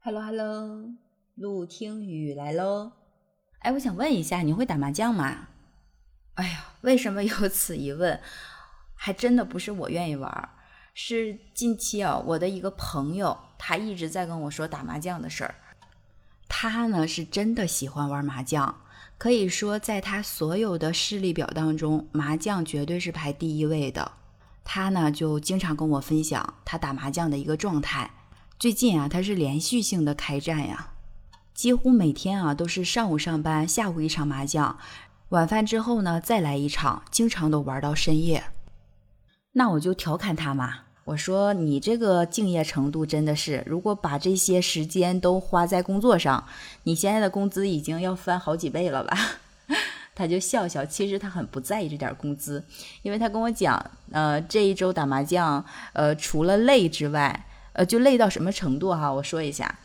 Hello Hello，陆听雨来喽。哎，我想问一下，你会打麻将吗？哎呀，为什么有此一问？还真的不是我愿意玩，是近期啊，我的一个朋友，他一直在跟我说打麻将的事儿。他呢是真的喜欢玩麻将，可以说在他所有的视力表当中，麻将绝对是排第一位的。他呢就经常跟我分享他打麻将的一个状态。最近啊，他是连续性的开战呀，几乎每天啊都是上午上班，下午一场麻将，晚饭之后呢再来一场，经常都玩到深夜。那我就调侃他嘛，我说你这个敬业程度真的是，如果把这些时间都花在工作上，你现在的工资已经要翻好几倍了吧？他就笑笑，其实他很不在意这点工资，因为他跟我讲，呃，这一周打麻将，呃，除了累之外。呃，就累到什么程度哈？我说一下，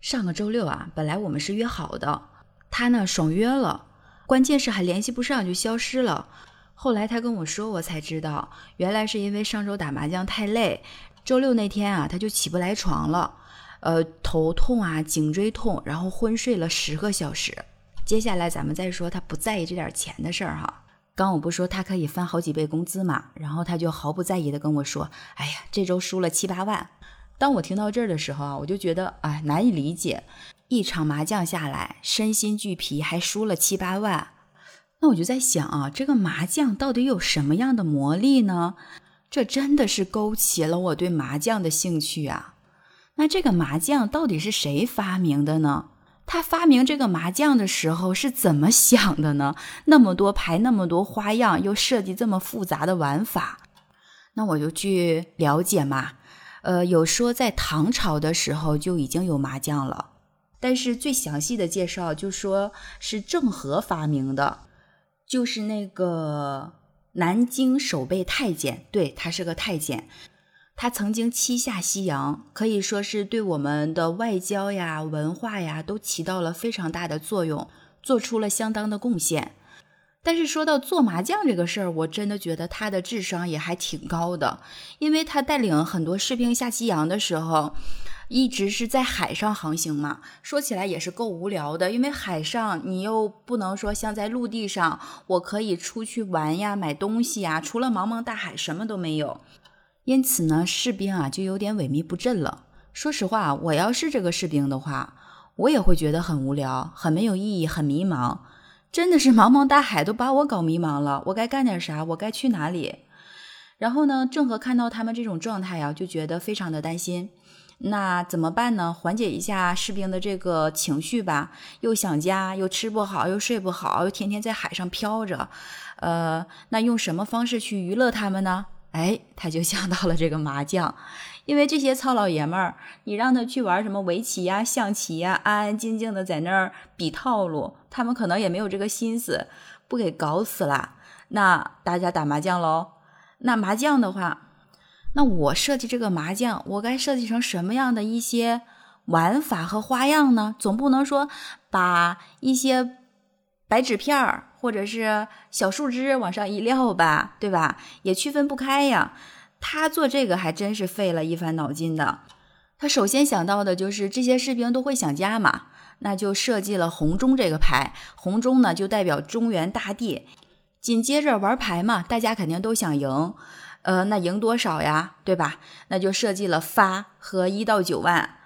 上个周六啊，本来我们是约好的，他呢爽约了，关键是还联系不上就消失了。后来他跟我说，我才知道，原来是因为上周打麻将太累，周六那天啊他就起不来床了，呃，头痛啊，颈椎痛，然后昏睡了十个小时。接下来咱们再说他不在意这点钱的事儿哈。刚我不说他可以翻好几倍工资嘛，然后他就毫不在意的跟我说，哎呀，这周输了七八万。当我听到这儿的时候啊，我就觉得哎难以理解，一场麻将下来身心俱疲，还输了七八万。那我就在想啊，这个麻将到底有什么样的魔力呢？这真的是勾起了我对麻将的兴趣啊。那这个麻将到底是谁发明的呢？他发明这个麻将的时候是怎么想的呢？那么多牌，那么多花样，又设计这么复杂的玩法，那我就去了解嘛。呃，有说在唐朝的时候就已经有麻将了，但是最详细的介绍就说是郑和发明的，就是那个南京守备太监，对他是个太监，他曾经七下西洋，可以说是对我们的外交呀、文化呀都起到了非常大的作用，做出了相当的贡献。但是说到做麻将这个事儿，我真的觉得他的智商也还挺高的，因为他带领很多士兵下西洋的时候，一直是在海上航行嘛。说起来也是够无聊的，因为海上你又不能说像在陆地上，我可以出去玩呀、买东西呀，除了茫茫大海什么都没有。因此呢，士兵啊就有点萎靡不振了。说实话，我要是这个士兵的话，我也会觉得很无聊、很没有意义、很迷茫。真的是茫茫大海都把我搞迷茫了，我该干点啥？我该去哪里？然后呢？郑和看到他们这种状态呀，就觉得非常的担心。那怎么办呢？缓解一下士兵的这个情绪吧。又想家，又吃不好，又睡不好，又天天在海上漂着。呃，那用什么方式去娱乐他们呢？哎，他就想到了这个麻将。因为这些糙老爷们儿，你让他去玩什么围棋呀、象棋呀，安安静静的在那儿比套路，他们可能也没有这个心思，不给搞死了。那大家打麻将喽。那麻将的话，那我设计这个麻将，我该设计成什么样的一些玩法和花样呢？总不能说把一些白纸片儿或者是小树枝往上一撂吧，对吧？也区分不开呀。他做这个还真是费了一番脑筋的。他首先想到的就是这些士兵都会想家嘛，那就设计了红中这个牌。红中呢就代表中原大地。紧接着玩牌嘛，大家肯定都想赢，呃，那赢多少呀，对吧？那就设计了发和一到九万，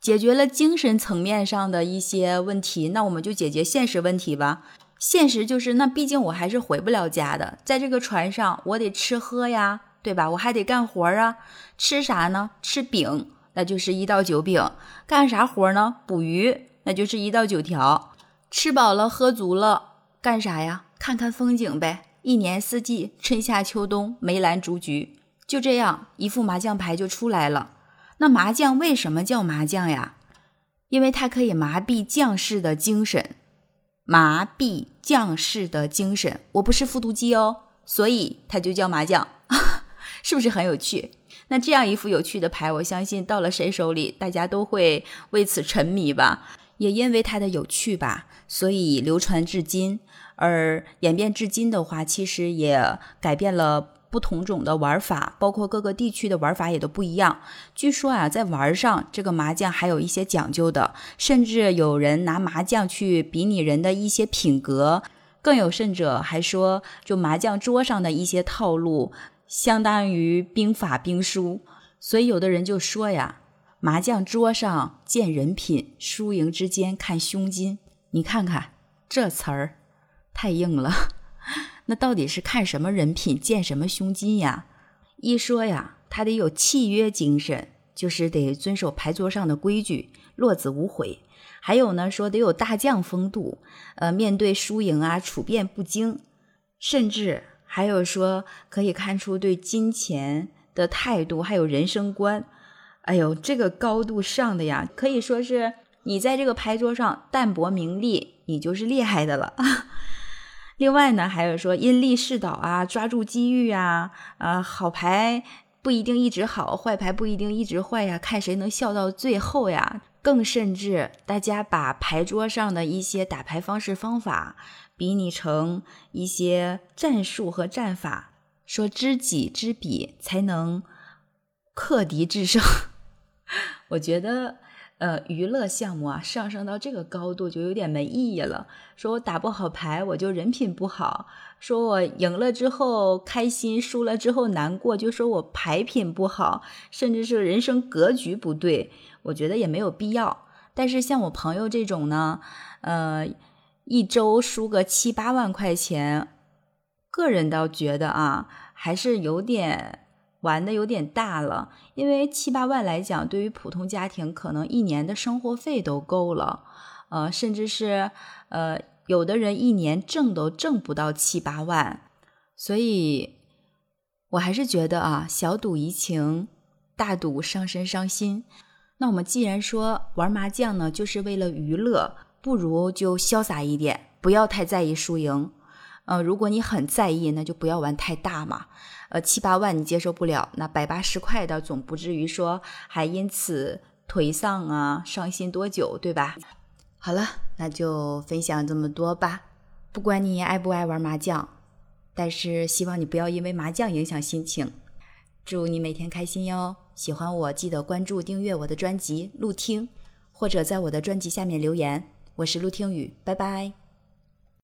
解决了精神层面上的一些问题。那我们就解决现实问题吧。现实就是，那毕竟我还是回不了家的，在这个船上我得吃喝呀。对吧？我还得干活啊，吃啥呢？吃饼，那就是一到九饼。干啥活呢？捕鱼，那就是一到九条。吃饱了，喝足了，干啥呀？看看风景呗。一年四季，春夏秋冬，梅兰竹菊，就这样一副麻将牌就出来了。那麻将为什么叫麻将呀？因为它可以麻痹将士的精神，麻痹将士的精神。我不是复读机哦，所以它就叫麻将。是不是很有趣？那这样一副有趣的牌，我相信到了谁手里，大家都会为此沉迷吧。也因为它的有趣吧，所以流传至今。而演变至今的话，其实也改变了不同种的玩法，包括各个地区的玩法也都不一样。据说啊，在玩上这个麻将还有一些讲究的，甚至有人拿麻将去比拟人的一些品格。更有甚者还说，就麻将桌上的一些套路，相当于兵法兵书。所以有的人就说呀，麻将桌上见人品，输赢之间看胸襟。你看看这词儿，太硬了。那到底是看什么人品，见什么胸襟呀？一说呀，他得有契约精神，就是得遵守牌桌上的规矩，落子无悔。还有呢，说得有大将风度，呃，面对输赢啊，处变不惊。甚至还有说可以看出对金钱的态度，还有人生观。哎呦，这个高度上的呀，可以说是你在这个牌桌上淡泊名利，你就是厉害的了。另外呢，还有说因利是导啊，抓住机遇啊，啊，好牌不一定一直好，坏牌不一定一直坏呀，看谁能笑到最后呀。更甚至，大家把牌桌上的一些打牌方式方法比拟成一些战术和战法，说知己知彼才能克敌制胜。我觉得。呃，娱乐项目啊，上升到这个高度就有点没意义了。说我打不好牌，我就人品不好；说我赢了之后开心，输了之后难过，就说我牌品不好，甚至是人生格局不对。我觉得也没有必要。但是像我朋友这种呢，呃，一周输个七八万块钱，个人倒觉得啊，还是有点。玩的有点大了，因为七八万来讲，对于普通家庭，可能一年的生活费都够了，呃，甚至是呃，有的人一年挣都挣不到七八万，所以，我还是觉得啊，小赌怡情，大赌伤身伤心。那我们既然说玩麻将呢，就是为了娱乐，不如就潇洒一点，不要太在意输赢。呃，如果你很在意，那就不要玩太大嘛。呃，七八万你接受不了，那百八十块的总不至于说还因此颓丧啊、伤心多久，对吧？好了，那就分享这么多吧。不管你爱不爱玩麻将，但是希望你不要因为麻将影响心情。祝你每天开心哟！喜欢我记得关注订阅我的专辑陆听，或者在我的专辑下面留言。我是陆听雨，拜拜。